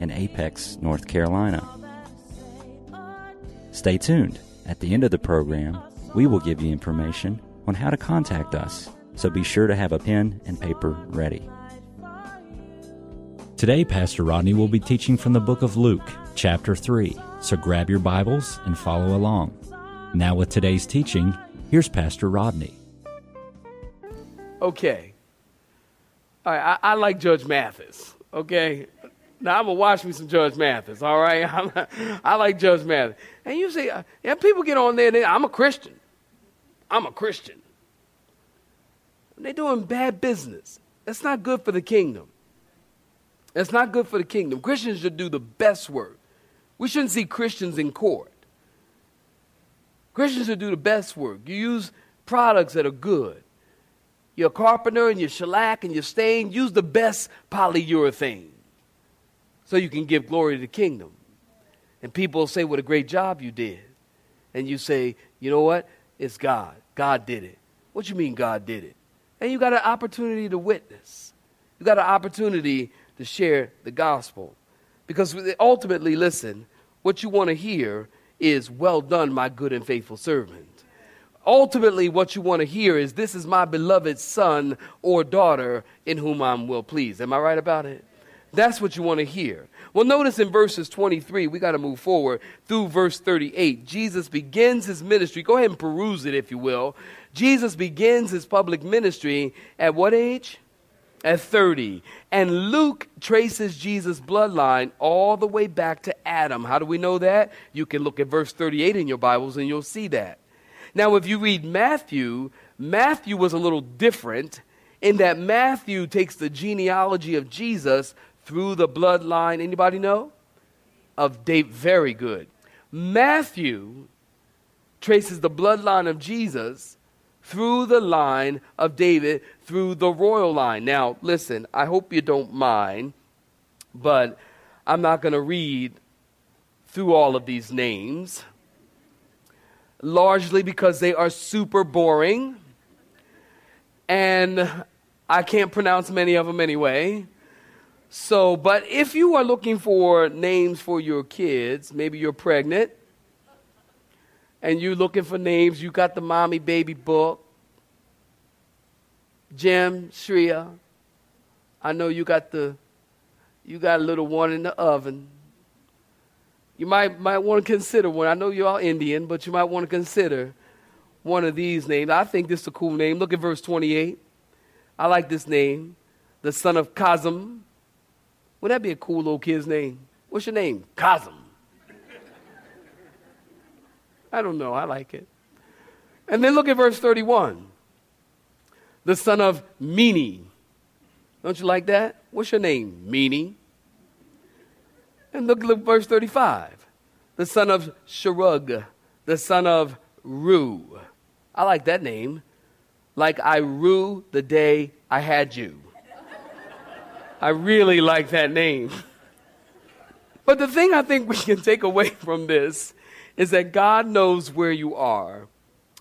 in Apex, North Carolina. Stay tuned. At the end of the program, we will give you information on how to contact us, so be sure to have a pen and paper ready. Today, Pastor Rodney will be teaching from the book of Luke, chapter 3, so grab your Bibles and follow along. Now, with today's teaching, here's Pastor Rodney. Okay. I, I like Judge Mathis. Okay. Now I'm gonna watch me some Judge Mathis. All right, I'm, I like Judge Mathis. And you say, uh, yeah, people get on there. They, I'm a Christian. I'm a Christian. They're doing bad business. That's not good for the kingdom. That's not good for the kingdom. Christians should do the best work. We shouldn't see Christians in court. Christians should do the best work. You use products that are good. You're a carpenter and you shellac and you stain. Use the best polyurethane so you can give glory to the kingdom. And people say, What a great job you did. And you say, You know what? It's God. God did it. What you mean God did it? And you got an opportunity to witness. You got an opportunity to share the gospel. Because ultimately, listen, what you want to hear is, Well done, my good and faithful servant. Ultimately, what you want to hear is, This is my beloved son or daughter in whom I'm well pleased. Am I right about it? That's what you want to hear. Well, notice in verses 23, we got to move forward through verse 38. Jesus begins his ministry. Go ahead and peruse it, if you will. Jesus begins his public ministry at what age? At 30. And Luke traces Jesus' bloodline all the way back to Adam. How do we know that? You can look at verse 38 in your Bibles and you'll see that. Now, if you read Matthew, Matthew was a little different in that Matthew takes the genealogy of Jesus through the bloodline, anybody know? Of David. Very good. Matthew traces the bloodline of Jesus through the line of David, through the royal line. Now, listen, I hope you don't mind, but I'm not going to read through all of these names, largely because they are super boring, and I can't pronounce many of them anyway. So, but if you are looking for names for your kids, maybe you're pregnant and you're looking for names, you got the mommy baby book. Jim, Shreya, I know you got the you got a little one in the oven. You might might want to consider one. I know you're all Indian, but you might want to consider one of these names. I think this is a cool name. Look at verse 28. I like this name. The son of Kazim. Would that be a cool little kid's name? What's your name? Cosm. I don't know. I like it. And then look at verse 31. The son of Meni. Don't you like that? What's your name? Meni. And look at verse 35. The son of Sharug. The son of Reu. I like that name. Like I rue the day I had you. I really like that name. But the thing I think we can take away from this is that God knows where you are,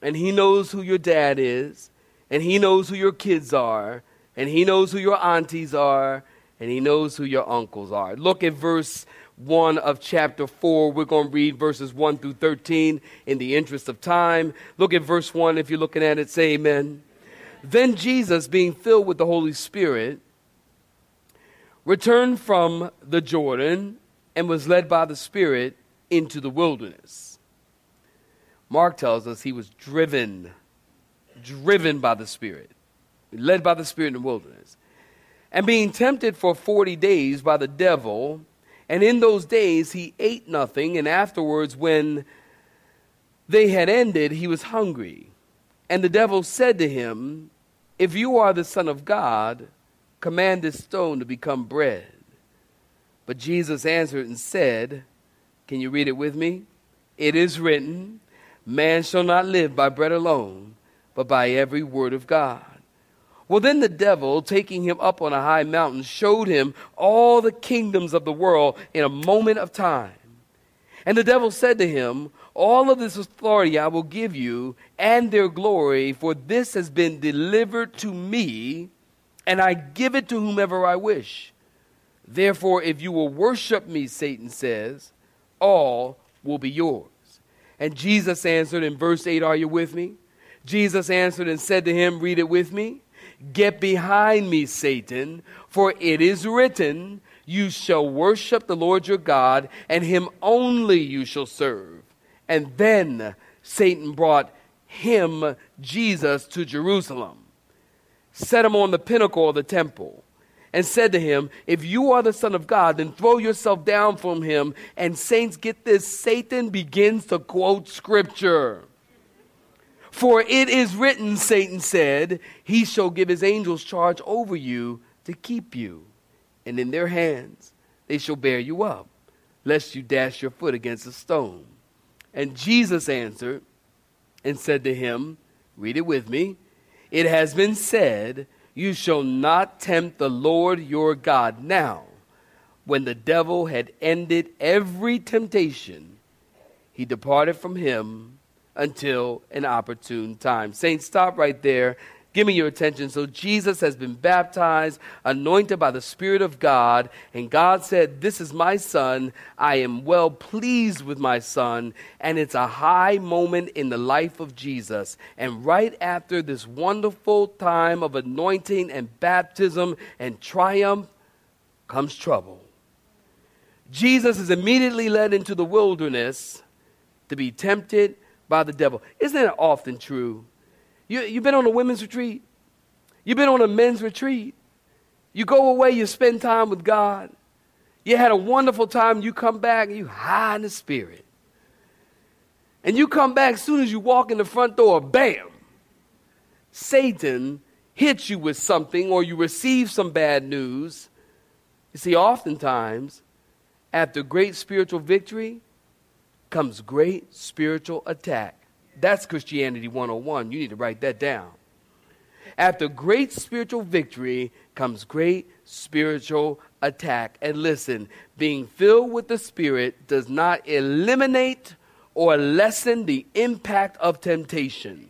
and He knows who your dad is, and He knows who your kids are, and He knows who your aunties are, and He knows who your uncles are. Look at verse 1 of chapter 4. We're going to read verses 1 through 13 in the interest of time. Look at verse 1 if you're looking at it. Say amen. Then Jesus, being filled with the Holy Spirit, returned from the Jordan and was led by the Spirit into the wilderness. Mark tells us he was driven, driven by the Spirit, led by the Spirit in the wilderness. And being tempted for 40 days by the devil, and in those days he ate nothing, and afterwards, when they had ended, he was hungry. And the devil said to him, If you are the Son of God, command this stone to become bread. But Jesus answered and said, Can you read it with me? It is written, Man shall not live by bread alone, but by every word of God. Well, then the devil, taking him up on a high mountain, showed him all the kingdoms of the world in a moment of time. And the devil said to him, All of this authority I will give you, and their glory, for this has been delivered to me, and I give it to whomever I wish. Therefore, if you will worship me, Satan says, all will be yours. And Jesus answered in verse 8, Are you with me? Jesus answered and said to him, Read it with me. Get behind me, Satan, for it is written, You shall worship the Lord your God, and him only you shall serve. And then Satan brought him, Jesus, to Jerusalem, set him on the pinnacle of the temple, and said to him, If you are the Son of God, then throw yourself down from him. And saints, get this Satan begins to quote scripture. For it is written, Satan said, He shall give his angels charge over you to keep you, and in their hands they shall bear you up, lest you dash your foot against a stone. And Jesus answered and said to him, Read it with me. It has been said, You shall not tempt the Lord your God. Now, when the devil had ended every temptation, he departed from him until an opportune time. Saints, stop right there. Give me your attention. So, Jesus has been baptized, anointed by the Spirit of God, and God said, This is my son. I am well pleased with my son. And it's a high moment in the life of Jesus. And right after this wonderful time of anointing and baptism and triumph comes trouble. Jesus is immediately led into the wilderness to be tempted by the devil. Isn't that often true? You, you've been on a women's retreat, you've been on a men's retreat. You go away, you spend time with God. You had a wonderful time, you come back, you high in the spirit. And you come back, as soon as you walk in the front door, bam! Satan hits you with something, or you receive some bad news. You see, oftentimes, after great spiritual victory comes great spiritual attack. That's Christianity 101. You need to write that down. After great spiritual victory comes great spiritual attack. And listen, being filled with the Spirit does not eliminate or lessen the impact of temptation.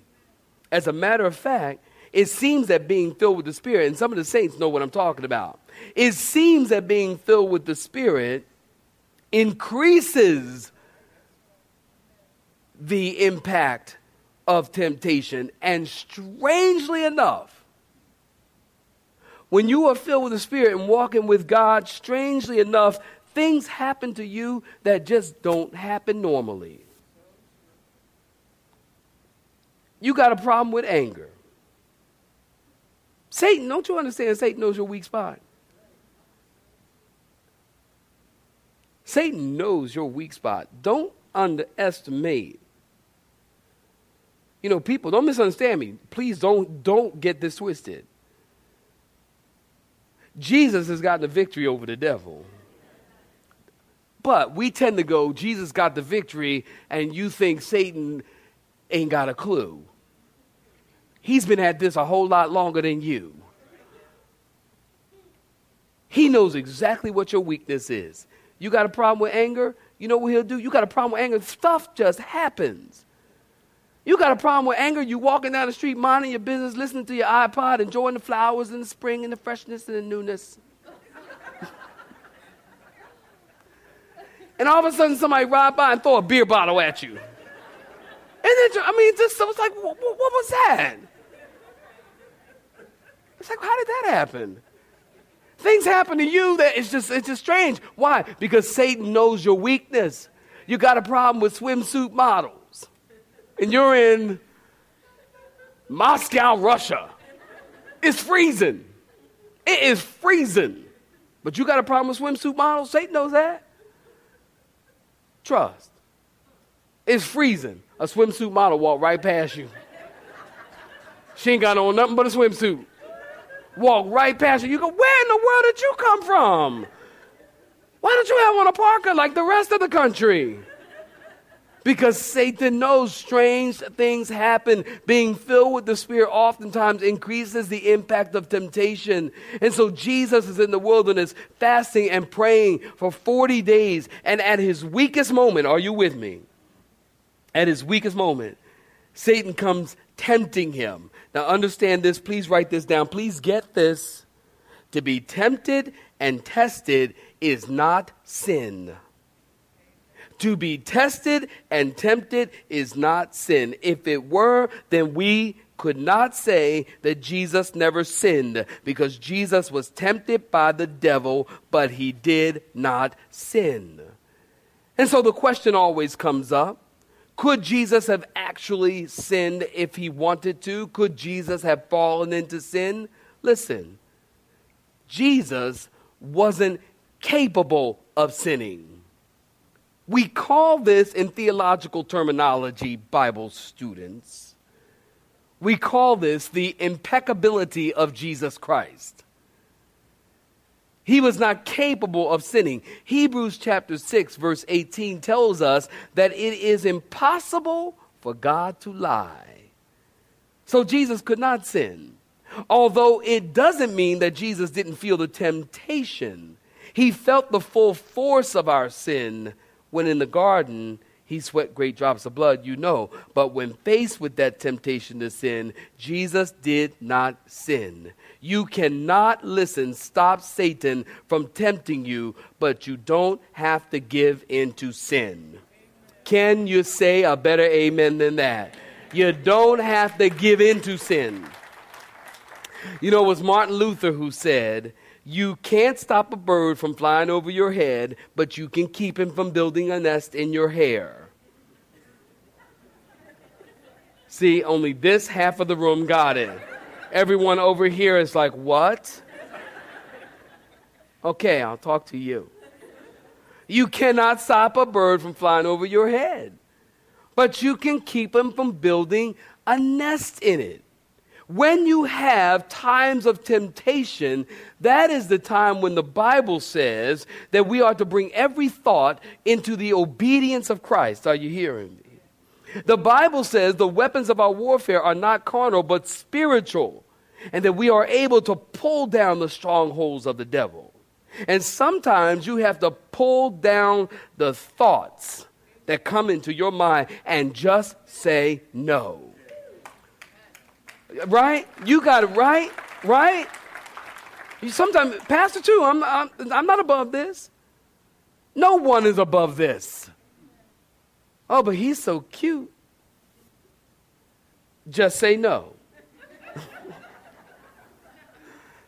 As a matter of fact, it seems that being filled with the Spirit, and some of the saints know what I'm talking about, it seems that being filled with the Spirit increases the impact of temptation. And strangely enough, when you are filled with the Spirit and walking with God, strangely enough, things happen to you that just don't happen normally. You got a problem with anger. Satan, don't you understand? Satan knows your weak spot. Satan knows your weak spot. Don't underestimate. You know, people, don't misunderstand me. Please don't don't get this twisted. Jesus has gotten the victory over the devil. But we tend to go, Jesus got the victory, and you think Satan ain't got a clue. He's been at this a whole lot longer than you. He knows exactly what your weakness is. You got a problem with anger? You know what he'll do? You got a problem with anger? Stuff just happens. You got a problem with anger? You walking down the street, minding your business, listening to your iPod, enjoying the flowers and the spring and the freshness and the newness. and all of a sudden, somebody ride by and throw a beer bottle at you. And then, I mean, just so it's like, what, what was that? It's like, how did that happen? Things happen to you that it's just it's just strange. Why? Because Satan knows your weakness. You got a problem with swimsuit models. And you're in Moscow, Russia. It's freezing. It is freezing. But you got a problem with swimsuit models? Satan knows that. Trust. It's freezing. A swimsuit model walk right past you. She ain't got on nothing but a swimsuit walk right past you. You go, where in the world did you come from? Why don't you have want a Parker like the rest of the country. Because Satan knows strange things happen. Being filled with the Spirit oftentimes increases the impact of temptation. And so Jesus is in the wilderness fasting and praying for 40 days. And at his weakest moment, are you with me? At his weakest moment, Satan comes tempting him. Now, understand this. Please write this down. Please get this. To be tempted and tested is not sin. To be tested and tempted is not sin. If it were, then we could not say that Jesus never sinned because Jesus was tempted by the devil, but he did not sin. And so the question always comes up could Jesus have actually sinned if he wanted to? Could Jesus have fallen into sin? Listen, Jesus wasn't capable of sinning. We call this, in theological terminology, Bible students, we call this the impeccability of Jesus Christ. He was not capable of sinning. Hebrews chapter 6, verse 18 tells us that it is impossible for God to lie. So Jesus could not sin. Although it doesn't mean that Jesus didn't feel the temptation, he felt the full force of our sin when in the garden he sweat great drops of blood, you know. But when faced with that temptation to sin, Jesus did not sin. You cannot listen, stop Satan from tempting you, but you don't have to give in to sin. Can you say a better amen than that? You don't have to give in to sin. You know, it was Martin Luther who said, you can't stop a bird from flying over your head, but you can keep him from building a nest in your hair. See, only this half of the room got it. Everyone over here is like, What? Okay, I'll talk to you. You cannot stop a bird from flying over your head, but you can keep him from building a nest in it. When you have times of temptation, that is the time when the Bible says that we are to bring every thought into the obedience of Christ. Are you hearing me? The Bible says the weapons of our warfare are not carnal, but spiritual, and that we are able to pull down the strongholds of the devil. And sometimes you have to pull down the thoughts that come into your mind and just say no. Right? You got it right, right? You sometimes, Pastor, too, I'm, I'm, I'm not above this. No one is above this. Oh, but he's so cute. Just say no.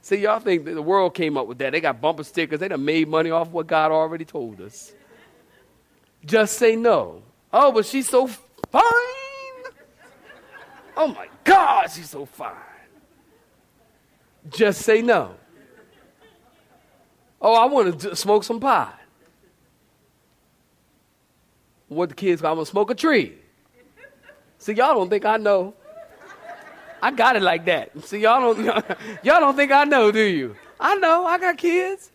See, y'all think the world came up with that. They got bumper stickers. They done made money off what God already told us. Just say no. Oh, but she's so fine. Oh my God, she's so fine. Just say no. Oh, I want to smoke some pot. What the kids, I'm going to smoke a tree. See, y'all don't think I know. I got it like that. See, y'all don't, y'all don't think I know, do you? I know, I got kids.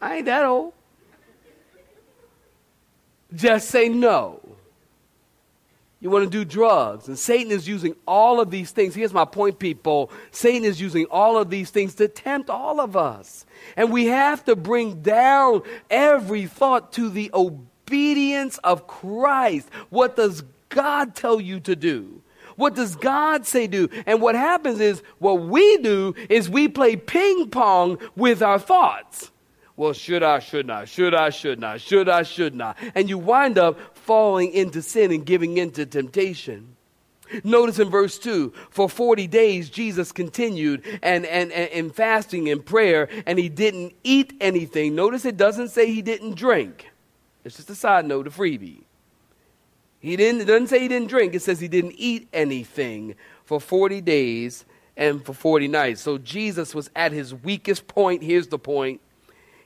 I ain't that old. Just say no. You want to do drugs. And Satan is using all of these things. Here's my point, people. Satan is using all of these things to tempt all of us. And we have to bring down every thought to the obedience of Christ. What does God tell you to do? What does God say do? And what happens is, what we do is we play ping pong with our thoughts. Well, should I, should not, should I, should not, should I, should not. And you wind up falling into sin and giving into temptation. Notice in verse 2 for 40 days Jesus continued and, and, and, and fasting and prayer, and he didn't eat anything. Notice it doesn't say he didn't drink. It's just a side note, a freebie. He didn't, it doesn't say he didn't drink, it says he didn't eat anything for 40 days and for 40 nights. So Jesus was at his weakest point. Here's the point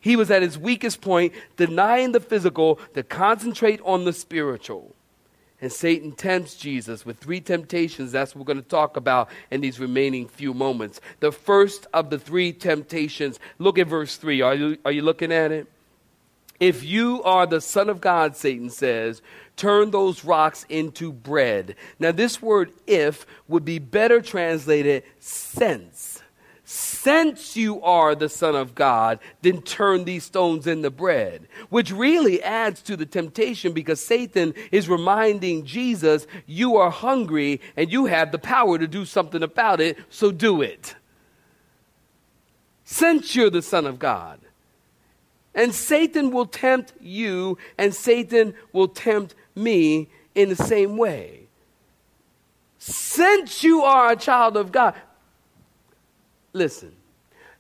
he was at his weakest point, denying the physical to concentrate on the spiritual. And Satan tempts Jesus with three temptations. That's what we're going to talk about in these remaining few moments. The first of the three temptations, look at verse 3. Are you, are you looking at it? If you are the Son of God, Satan says, turn those rocks into bread. Now, this word if would be better translated since. Since you are the Son of God, then turn these stones into bread. Which really adds to the temptation because Satan is reminding Jesus, you are hungry and you have the power to do something about it, so do it. Since you're the Son of God. And Satan will tempt you, and Satan will tempt me in the same way. Since you are a child of God, listen,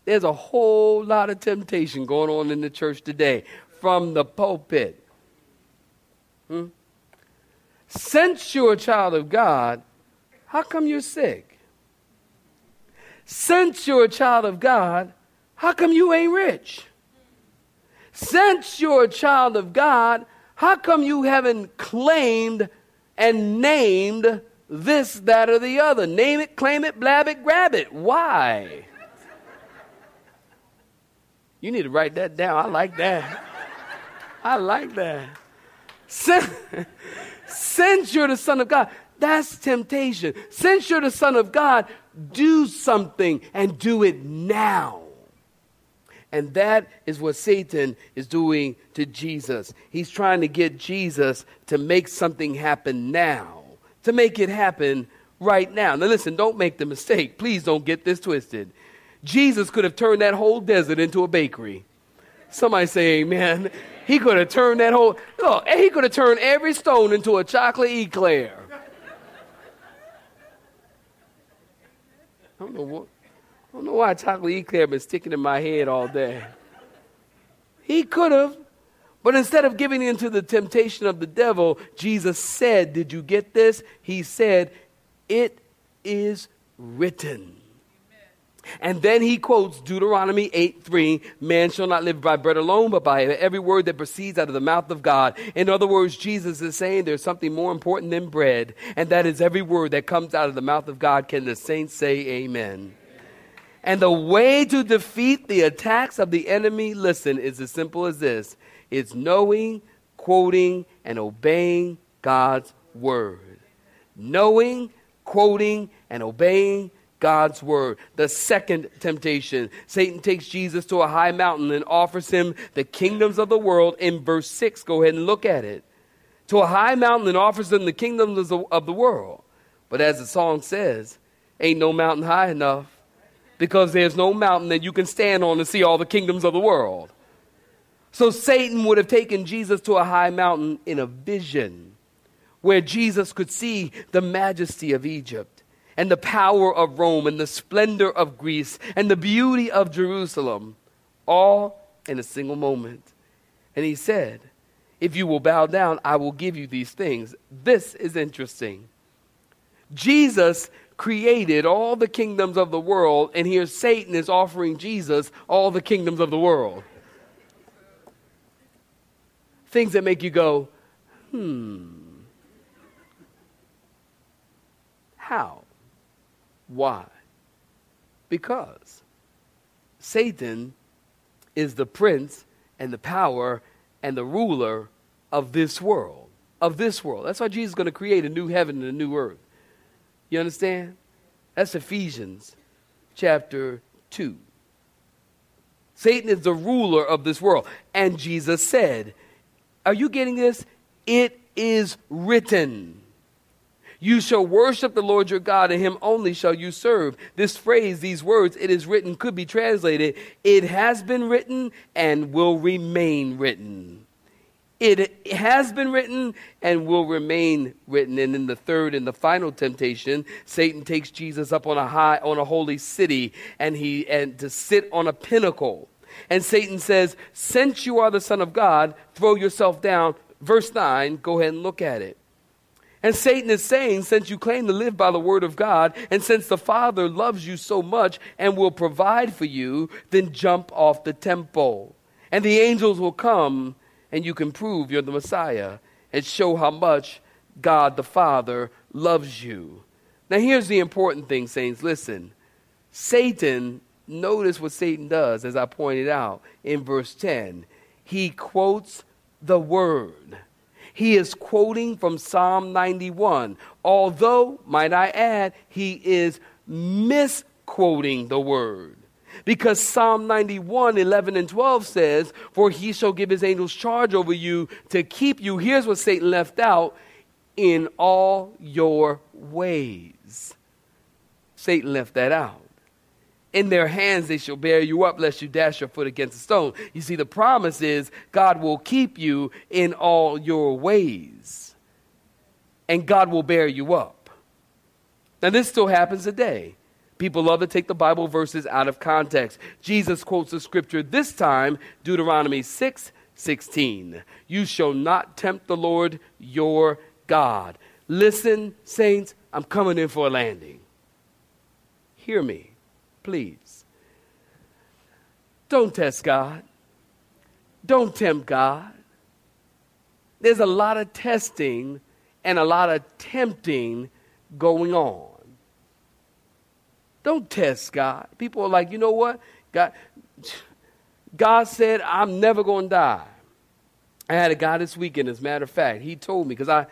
there's a whole lot of temptation going on in the church today from the pulpit. Hmm? Since you're a child of God, how come you're sick? Since you're a child of God, how come you ain't rich? Since you're a child of God, how come you haven't claimed and named this, that, or the other? Name it, claim it, blab it, grab it. Why? You need to write that down. I like that. I like that. Since, you're the Son of God, that's temptation. Since you're the Son of God, do something and do it now. And that is what Satan is doing to Jesus. He's trying to get Jesus to make something happen now, to make it happen right now. Now, listen, don't make the mistake. Please don't get this twisted. Jesus could have turned that whole desert into a bakery. Somebody say amen. He could have turned that whole, look, he could have turned every stone into a chocolate eclair. I don't know what. I don't know why chocolate eclair been sticking in my head all day. He could have, but instead of giving in to the temptation of the devil, Jesus said, Did you get this? He said, It is written. And then he quotes Deuteronomy 8 3 Man shall not live by bread alone, but by every word that proceeds out of the mouth of God. In other words, Jesus is saying there's something more important than bread, and that is every word that comes out of the mouth of God. Can the saints say amen? And the way to defeat the attacks of the enemy, listen, is as simple as this it's knowing, quoting, and obeying God's word. Knowing, quoting, and obeying God's word. The second temptation Satan takes Jesus to a high mountain and offers him the kingdoms of the world in verse 6. Go ahead and look at it. To a high mountain and offers him the kingdoms of the world. But as the song says, ain't no mountain high enough because there's no mountain that you can stand on to see all the kingdoms of the world. So Satan would have taken Jesus to a high mountain in a vision where Jesus could see the majesty of Egypt and the power of Rome and the splendor of Greece and the beauty of Jerusalem, all in a single moment. And he said, If you will bow down, I will give you these things. This is interesting. Jesus created all the kingdoms of the world, and here Satan is offering Jesus all the kingdoms of the world. Things that make you go, hmm. How? Why? Because Satan is the prince and the power and the ruler of this world. Of this world. That's why Jesus is going to create a new heaven and a new earth. You understand? That's Ephesians chapter 2. Satan is the ruler of this world. And Jesus said, Are you getting this? It is written. You shall worship the Lord your God, and him only shall you serve. This phrase, these words, it is written, could be translated, it has been written and will remain written. It has been written and will remain written. And in the third and the final temptation, Satan takes Jesus up on a high, on a holy city, and he and to sit on a pinnacle. And Satan says, "Since you are the Son of God, throw yourself down." Verse nine. Go ahead and look at it. And Satan is saying, since you claim to live by the word of God, and since the Father loves you so much and will provide for you, then jump off the temple. And the angels will come and you can prove you're the Messiah and show how much God the Father loves you. Now, here's the important thing, saints. Listen, Satan, notice what Satan does, as I pointed out in verse 10. he quotes the word. He is quoting from Psalm 91, although, might I add, he is misquoting the word. Because Psalm 91, 11 and 12 says, For he shall give his angels charge over you to keep you. Here's what Satan left out in all your ways. Satan left that out. In their hands they shall bear you up, lest you dash your foot against a stone. You see, the promise is God will keep you in all your ways, and God will bear you up. Now, this still happens today. People love to take the Bible verses out of context. Jesus quotes the scripture this time, Deuteronomy 6 16. You shall not tempt the Lord your God. Listen, saints, I'm coming in for a landing. Hear me, please. Don't test God. Don't tempt God. There's a lot of testing and a lot of tempting going on. Don't test God. People are like, you know what? God, God said, I'm never going to die. I had a guy this weekend, as a matter of fact. He told me, because I,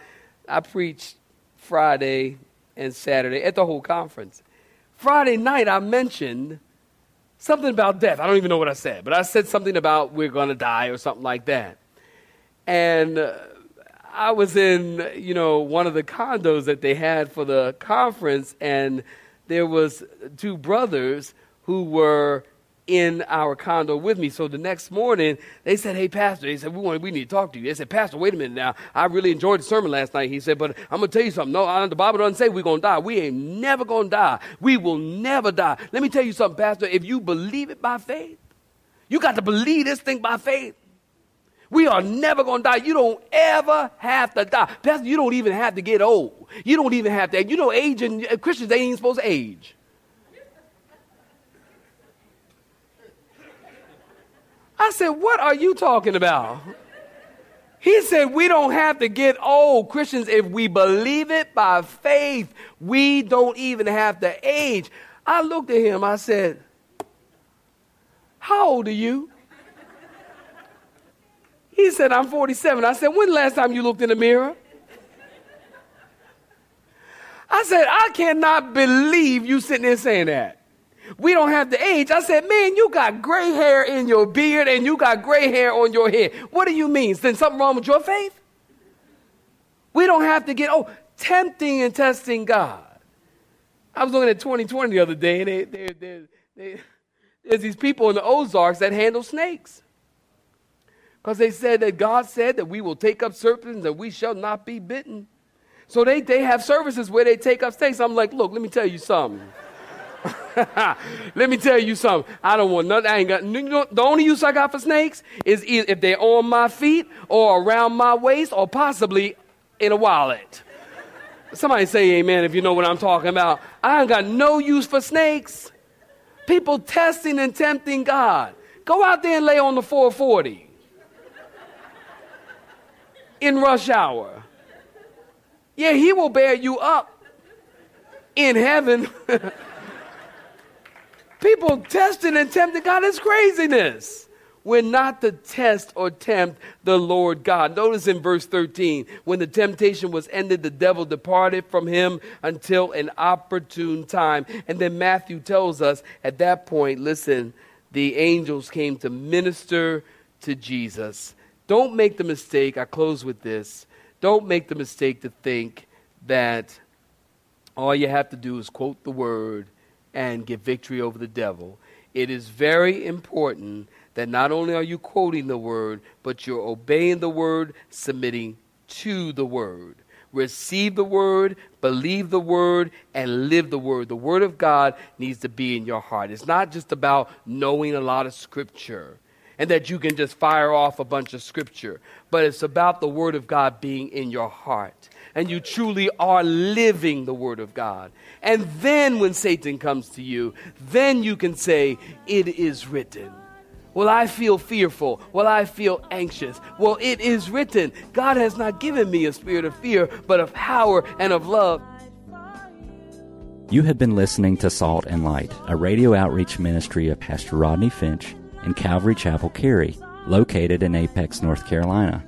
I preached Friday and Saturday at the whole conference. Friday night, I mentioned something about death. I don't even know what I said, but I said something about we're going to die or something like that. And uh, I was in, you know, one of the condos that they had for the conference, and there was two brothers who were in our condo with me. So the next morning, they said, "Hey, Pastor," they said, "We want, we need to talk to you." They said, "Pastor, wait a minute now. I really enjoyed the sermon last night." He said, "But I'm gonna tell you something. No, I, the Bible doesn't say we're gonna die. We ain't never gonna die. We will never die. Let me tell you something, Pastor. If you believe it by faith, you got to believe this thing by faith." We are never going to die. You don't ever have to die. Pastor, you don't even have to get old. You don't even have to. You know, age and uh, Christians, they ain't supposed to age. I said, What are you talking about? He said, We don't have to get old. Christians, if we believe it by faith, we don't even have to age. I looked at him, I said, How old are you? He said, I'm 47. I said, When last time you looked in the mirror? I said, I cannot believe you sitting there saying that. We don't have the age. I said, man, you got gray hair in your beard and you got gray hair on your head. What do you mean? Is there something wrong with your faith? We don't have to get, oh, tempting and testing God. I was looking at 2020 the other day, and they, they, they, they, there's these people in the Ozarks that handle snakes. Because they said that God said that we will take up serpents and we shall not be bitten. So they, they have services where they take up snakes. I'm like, look, let me tell you something. Let me tell you something. I don't want nothing. I ain't got. You know, the only use I got for snakes is if they're on my feet or around my waist or possibly in a wallet. Somebody say amen if you know what I'm talking about. I ain't got no use for snakes. People testing and tempting God. Go out there and lay on the 440 in rush hour. Yeah, he will bear you up in heaven. People testing and tempting God is craziness. We're not to test or tempt the Lord God. Notice in verse 13, when the temptation was ended, the devil departed from him until an opportune time. And then Matthew tells us at that point, listen, the angels came to minister to Jesus. Don't make the mistake, I close with this. Don't make the mistake to think that all you have to do is quote the word and get victory over the devil. It is very important that not only are you quoting the word, but you're obeying the word, submitting to the word. Receive the word, believe the word, and live the word. The word of God needs to be in your heart. It's not just about knowing a lot of scripture and that you can just fire off a bunch of scripture, but it's about the word of God being in your heart and you truly are living the Word of God. And then when Satan comes to you, then you can say, It is written. Well, I feel fearful. Well, I feel anxious. Well, it is written. God has not given me a spirit of fear, but of power and of love. You have been listening to Salt and Light, a radio outreach ministry of Pastor Rodney Finch and Calvary Chapel Cary located in Apex, North Carolina.